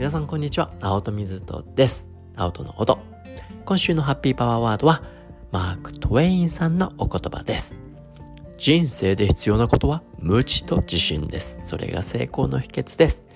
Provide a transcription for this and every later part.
皆さんこんにちは。青戸水戸です。青戸の音。今週のハッピーパワーワードはマーク・トウェインさんのお言葉です。人生で必要なことは無知と自信です。それが成功の秘訣です。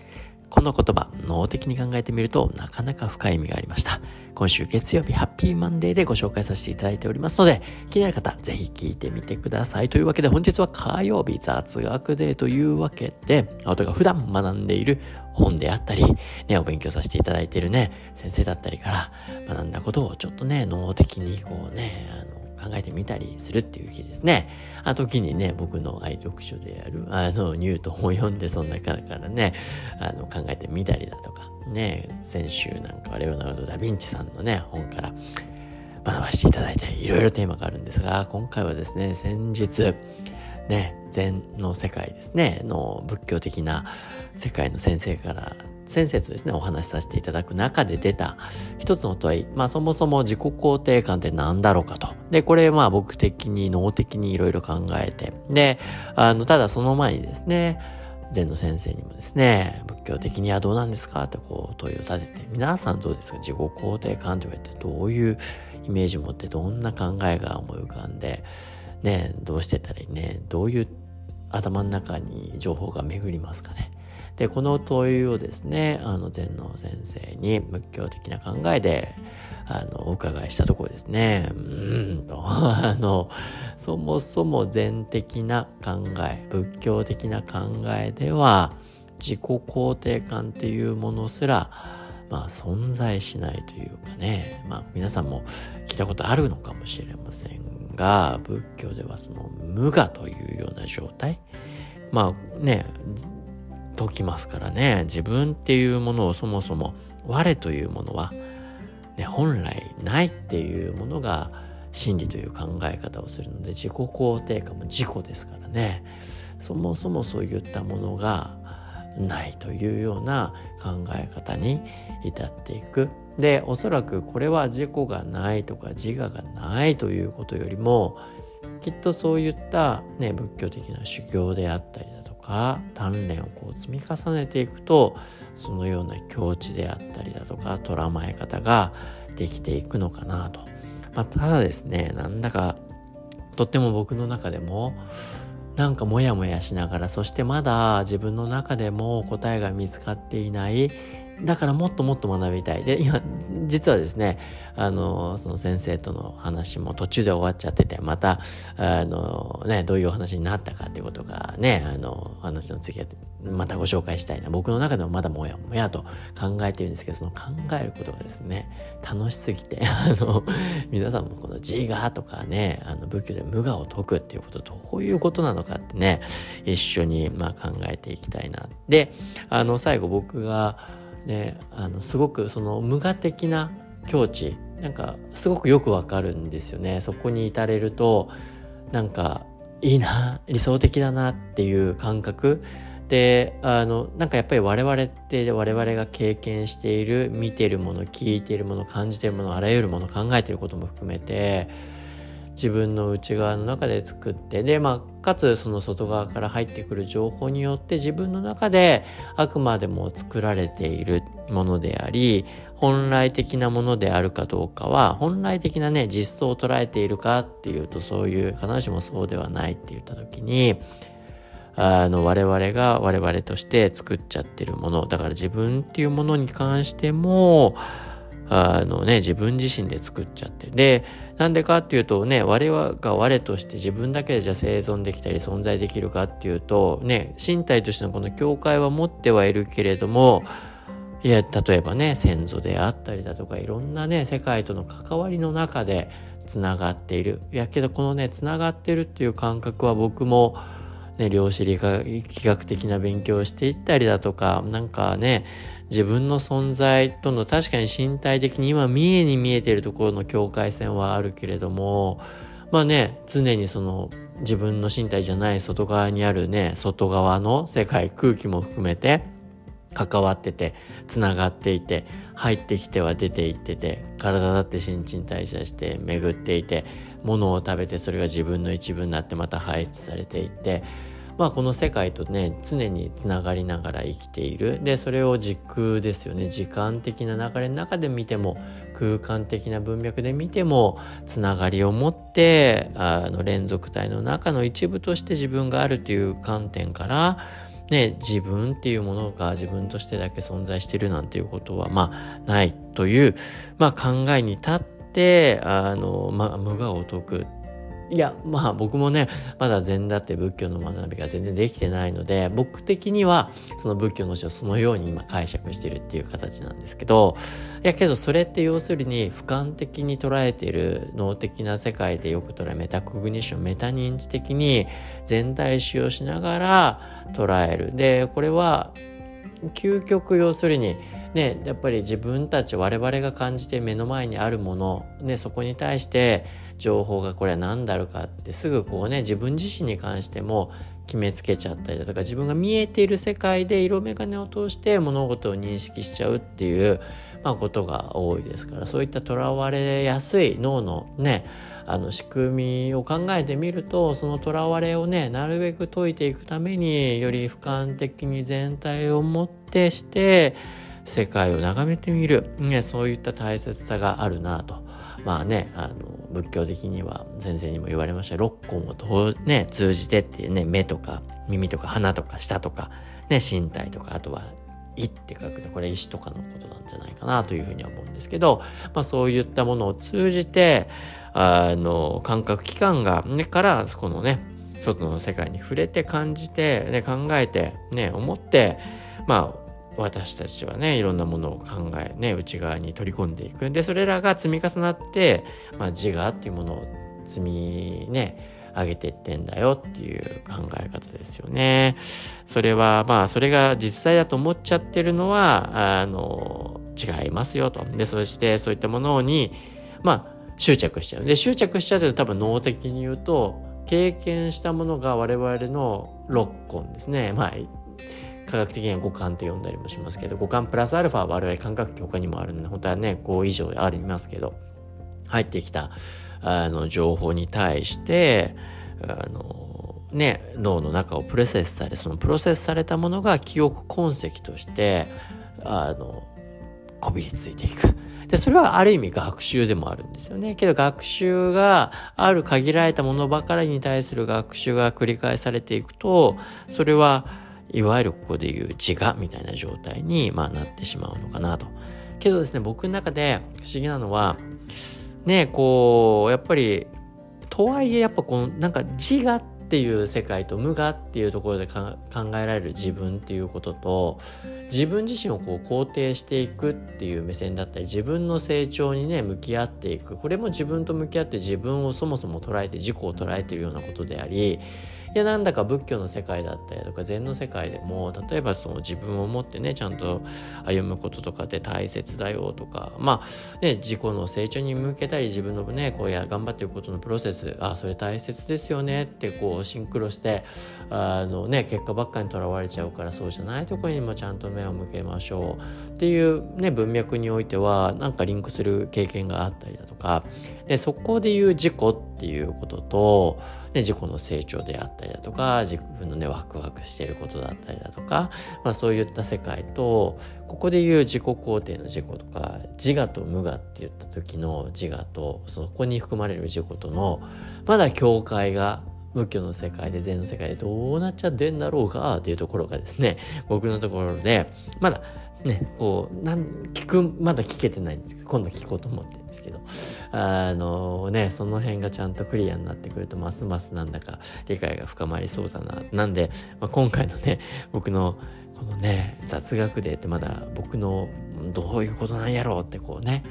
この言葉、脳的に考えてみるとなかなか深い意味がありました。今週月曜日ハッピーマンデーでご紹介させていただいておりますので、気になる方、ぜひ聞いてみてください。というわけで本日は火曜日雑学デーというわけで、あとが普段学んでいる本であったり、ね、お勉強させていただいているね、先生だったりから学んだことをちょっとね、脳的にこうね、あの、考えてみたりするっていう日ですね。あ時にね、僕の愛読書である、あの、ニュートンを読んで、その中からね、あの、考えてみたりだとか、ね、先週なんかはレオナルド・ダ・ヴィンチさんのね、本から学ばせていただいて、いろいろテーマがあるんですが、今回はですね、先日、ね、禅の世界ですね、の仏教的な世界の先生から先生とですね、お話しさせていただく中で出た一つの問い、まあそもそも自己肯定感って何だろうかと。で、これまあ僕的に脳的にいろいろ考えて、で、あの、ただその前にですね、禅の先生にもですね、仏教的にはどうなんですか？ってこう問いを立てて、皆さんどうですか？自己肯定感と言われてどういうイメージを持ってどんな考えが思い浮かんで、ね、どうしてたらいいね、どういう頭の中に情報が巡りますかね。で、この問いをですね、あの、禅の先生に仏教的な考えで、あの、お伺いしたところですね、うんと、あの、そもそも禅的な考え、仏教的な考えでは、自己肯定感っていうものすら、まあ、存在しないというかね、まあ、皆さんも聞いたことあるのかもしれませんが、仏教ではその無我というような状態、まあね、解きますからね。自分っていうものをそもそも我というものは、ね、本来ないっていうものが真理という考え方をするので自己肯定感も自己ですからね。そもそもそういったものがないというような考え方に至っていく。でおそらくこれは自己がないとか自我がないということよりもきっとそういった、ね、仏教的な修行であったりだとか鍛錬をこう積み重ねていくとそのような境地であったりだとか捉まえ方ができていくのかなと、まあ、ただですねなんだかとっても僕の中でもなんかモヤモヤしながらそしてまだ自分の中でも答えが見つかっていないだからもっともっと学びたい。で、今、実はですね、あの、その先生との話も途中で終わっちゃってて、また、あの、ね、どういうお話になったかっていうことがね、あの、話の次は、またご紹介したいな。僕の中でもまだもやもやと考えてるんですけど、その考えることがですね、楽しすぎて、あの、皆さんもこの自我とかね、あの、仏教で無我を解くっていうこと、どういうことなのかってね、一緒に、まあ考えていきたいな。で、あの、最後僕が、であのすごくその無我的な境地なんかすごくよくわかるんですよね。そこに至れるとなんかいいな理想的だなっていう感覚。であのなんかやっぱり我々って我々が経験している見てるもの聞いているもの感じているものあらゆるもの考えていることも含めて自分の内側の中で作ってでまあかつその外側から入ってくる情報によって自分の中であくまでも作られているものであり本来的なものであるかどうかは本来的なね実相を捉えているかっていうとそういう必ずしもそうではないって言った時にあの我々が我々として作っちゃってるものだから自分っていうものに関してもあのね、自分自身で作っちゃって。で、なんでかっていうとね、我々が我として自分だけでじゃ生存できたり存在できるかっていうと、ね、身体としてのこの境界は持ってはいるけれども、いや、例えばね、先祖であったりだとか、いろんなね、世界との関わりの中でつながっている。いやけど、このね、つながってるっていう感覚は僕も、ね、量子理学的な勉強をしていったりだとか、なんかね、自分の存在との確かに身体的に今見えに見えているところの境界線はあるけれどもまあね常にその自分の身体じゃない外側にあるね外側の世界空気も含めて関わっててつながっていて入ってきては出ていってて体だって新陳代謝して巡っていて物を食べてそれが自分の一部になってまた排出されていってまあこの世界とね常につながりながら生きている。でそれを時空ですよね。時間的な流れの中で見ても空間的な文脈で見てもつながりを持ってあの連続体の中の一部として自分があるという観点からね、自分っていうものが自分としてだけ存在してるなんていうことはまあないという、まあ、考えに立ってあの、まあ、無我を解くいや、まあ僕もね、まだ禅だって仏教の学びが全然できてないので、僕的にはその仏教の詩をそのように今解釈してるっていう形なんですけど、いやけどそれって要するに俯瞰的に捉えている脳的な世界でよく捉えメタコグニッション、メタ認知的に全体使用しながら捉える。で、これは究極要するにね、やっぱり自分たち我々が感じて目の前にあるもの、ね、そこに対して情報がこれは何だろうかってすぐこうね自分自身に関しても決めつけちゃったりだとか自分が見えている世界で色眼鏡を通して物事を認識しちゃうっていう、まあ、ことが多いですからそういったとらわれやすい脳のねあの仕組みを考えてみるとそのとらわれをねなるべく解いていくためにより俯瞰的に全体をもってして世界を眺めてみる、ね、そういった大切さがあるなと。まあね、あの、仏教的には先生にも言われました。六根を、ね、通じてっていうね、目とか耳とか鼻とか舌とか、ね、身体とか、あとは意って書くとこれ石とかのことなんじゃないかなというふうには思うんですけど、まあそういったものを通じて、あの、感覚器官が、ね、から、このね、外の世界に触れて感じて、ね、考えて、ね、思って、まあ、私たちはねいろんなものを考えね内側に取り込んでいくでそれらが積み重なって、まあ、自我っていうものを積みね上げていってんだよっていう考え方ですよね。それはまあそれが実際だと思っちゃってるのはあの違いますよと。でそしてそういったものにまあ執着しちゃう。で執着しちゃうと多分脳的に言うと経験したものが我々の六根ですね。まあ科学的には五感と呼んだりもしますけど五感プラスアルファは我々感覚器他にもあるので本当はね5以上ありますけど入ってきたあの情報に対してあのね脳の中をプロセスされそのプロセスされたものが記憶痕跡としてあのこびりついていく。で、それはある意味学習でもあるんですよね。けど学習がある限られたものばかりに対する学習が繰り返されていくと、それはいわゆるここでいう自我みたいな状態に、まあ、なってしまうのかなと。けどですね、僕の中で不思議なのは、ね、こう、やっぱり、とはいえやっぱこのなんか自我っていう世界と無我っていうところで考えられる自分っていうことと自分自身をこう肯定していくっていう目線だったり自分の成長にね向き合っていくこれも自分と向き合って自分をそもそも捉えて自己を捉えているようなことでありいやなんだか仏教の世界だったりとか禅の世界でも例えばその自分を持ってねちゃんと歩むこととかって大切だよとかまあね自己の成長に向けたり自分のねこうや頑張っていくことのプロセスあそれ大切ですよねってこうシンクロしてあのね結果ばっかにとらわれちゃうからそうじゃないところにもちゃんと目を向けましょう。っていうね文脈においてはなんかリンクする経験があったりだとか。でそこで言う自己っていうこととね、自己の成長であったりだとか自分のねワクワクしていることだったりだとか、まあ、そういった世界とここで言う自己肯定の自己とか自我と無我って言った時の自我とそこに含まれる自己とのまだ境界が仏教の世界で禅の世界でどうなっちゃってんだろうかっていうところがですね僕のところでまだね、こう、なん、聞く、まだ聞けてないんですけど、今度聞こうと思ってるんですけど、あのね、その辺がちゃんとクリアになってくると、ますますなんだか理解が深まりそうだな。なんで、まあ、今回のね、僕の、このね、雑学でってまだ僕のどういうことなんやろうってこうね、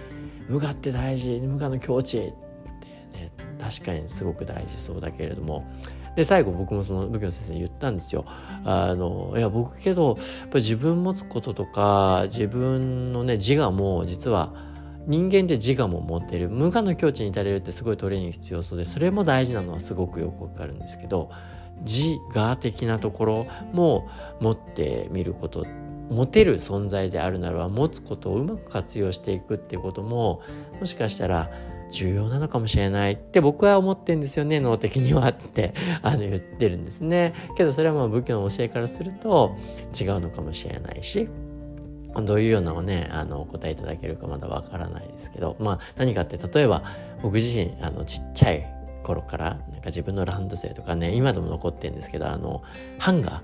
無我って大事、無我の境地ってね、確かにすごく大事そうだけれども、で最後僕もその仏教の先生に言ったんですよ。あのいや僕けどやっぱ自分持つこととか自分のね自我も実は人間って自我も持ってる無我の境地に至れるってすごいトレーニング必要そうでそれも大事なのはすごくよくわかるんですけど自我的なところも持ってみること持てる存在であるならば持つことをうまく活用していくっていうことももしかしたら重要なのかもしれないって僕は思ってんですよね脳的にはって あの言ってるんですね。けどそれはまあ仏教の教えからすると違うのかもしれないしどういうようなをね、あの、お答えいただけるかまだわからないですけど、まあ、何かって、例えば、僕自身、あの、ちっちゃい頃から、なんか自分のランドセルとかね、今でも残ってるんですけど、あの、ハンガー、はい、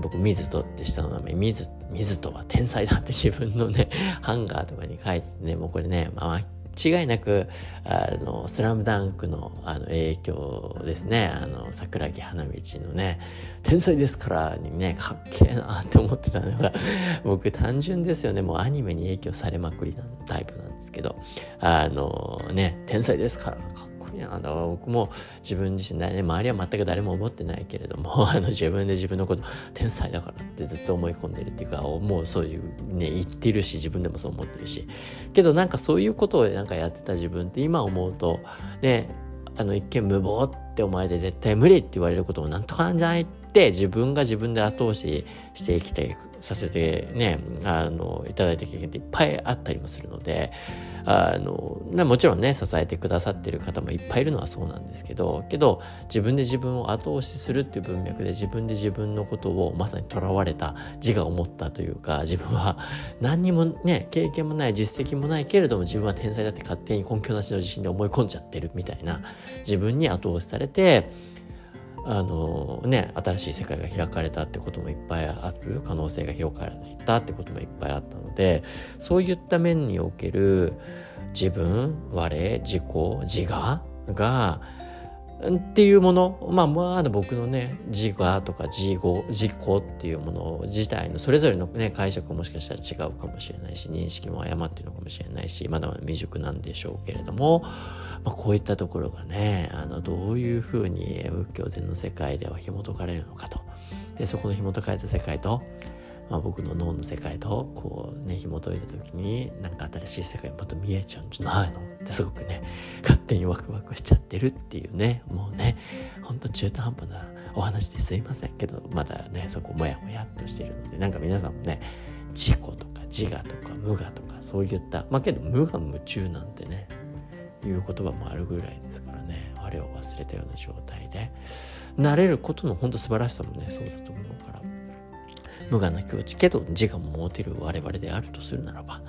僕、水戸って下の名前、水、水戸は天才だって自分のね、ハンガーとかに書いてね、もうこれね、まあ、違いなく、あの、スラムダンクのあの影響ですね。あの、桜木花道のね、天才ですからにね、かっけえなって思ってたのが、僕単純ですよね。もうアニメに影響されまくりなタイプなんですけど、あのね、天才ですから、かっやだから僕も自分自身ね周りは全く誰も思ってないけれども あの自分で自分のこと天才だからってずっと思い込んでるっていうかもうそういうね言ってるし自分でもそう思ってるし。けどなんかそういうことをなんかやってた自分って今思うとねあの一見無謀ってお前で絶対無理って言われることもなんとかなんじゃないって自分が自分で後押しして生きていく。させてね、あの、いただいた経験っていっぱいあったりもするので、あの、もちろんね、支えてくださってる方もいっぱいいるのはそうなんですけど、けど、自分で自分を後押しするっていう文脈で自分で自分のことをまさに囚われた自我を持ったというか、自分は何にもね、経験もない、実績もないけれども自分は天才だって勝手に根拠なしの自信で思い込んじゃってるみたいな、自分に後押しされて、あのね、新しい世界が開かれたってこともいっぱいある。可能性が広がったってこともいっぱいあったのでそういった面における自分我自己自我がっていうもの、まあ、まだ僕のね、自我とか自己、自己っていうもの自体のそれぞれのね、解釈もしかしたら違うかもしれないし、認識も誤っているのかもしれないし、まだまだ未熟なんでしょうけれども、まあ、こういったところがね、あの、どういうふうに仏教禅の世界では紐解かれるのかと。で、そこの紐解かれた世界と、まあ、僕の脳の世界とこうね紐解いた時になんか新しい世界また見えちゃうんじゃないのってすごくね勝手にワクワクしちゃってるっていうねもうねほんと中途半端なお話ですいませんけどまだねそこもやもやっとしてるのでなんか皆さんもね自己とか自我とか無我とかそういったまあけど無我夢中なんてねいう言葉もあるぐらいですからねあれを忘れたような状態で慣れることの本当素晴らしさもねそうだと思うから。無我な境地けど自我も持てる我々であるとするならば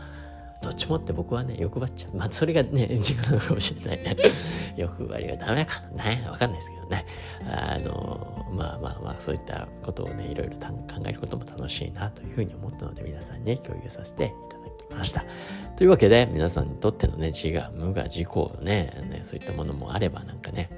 どっちもって僕はね、欲張っちゃう。まあ、それがね、自我なのかもしれないね。欲張りはダメかなね。わかんないですけどね。あの、まあまあまあ、そういったことをね、いろいろ考えることも楽しいなというふうに思ったので、皆さんに、共有させていただきました。というわけで、皆さんにとってのね、自我、無我、自己ね、ね、そういったものもあれば、なんかね、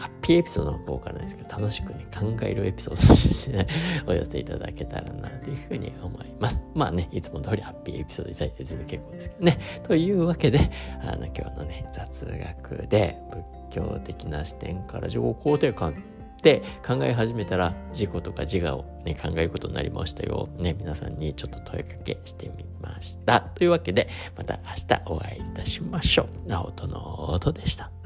ハッピーエピソードの方からですけど、楽しくね、考えるエピソードとしてね、お寄せいただけたらな、というふうに思います。まあね、いつも通りハッピーエピソードいただいて全然結構ですけどね。というわけで、あの、今日のね、雑学で、仏教的な視点から自己肯定感って考え始めたら自己とか自我をね考えることになりましたよ。ね、皆さんにちょっと問いかけしてみました。というわけで、また明日お会いいたしましょう。直人の音でした。